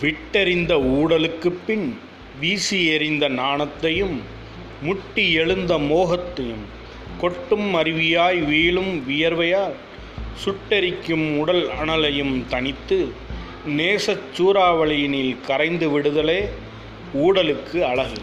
விட்டெறிந்த ஊடலுக்குப் பின் வீசி எறிந்த நாணத்தையும் முட்டி எழுந்த மோகத்தையும் கொட்டும் அருவியாய் வீழும் வியர்வையால் சுட்டெரிக்கும் உடல் அனலையும் தனித்து நேசச் சூறாவளியினில் கரைந்து விடுதலே ஊடலுக்கு அழகு.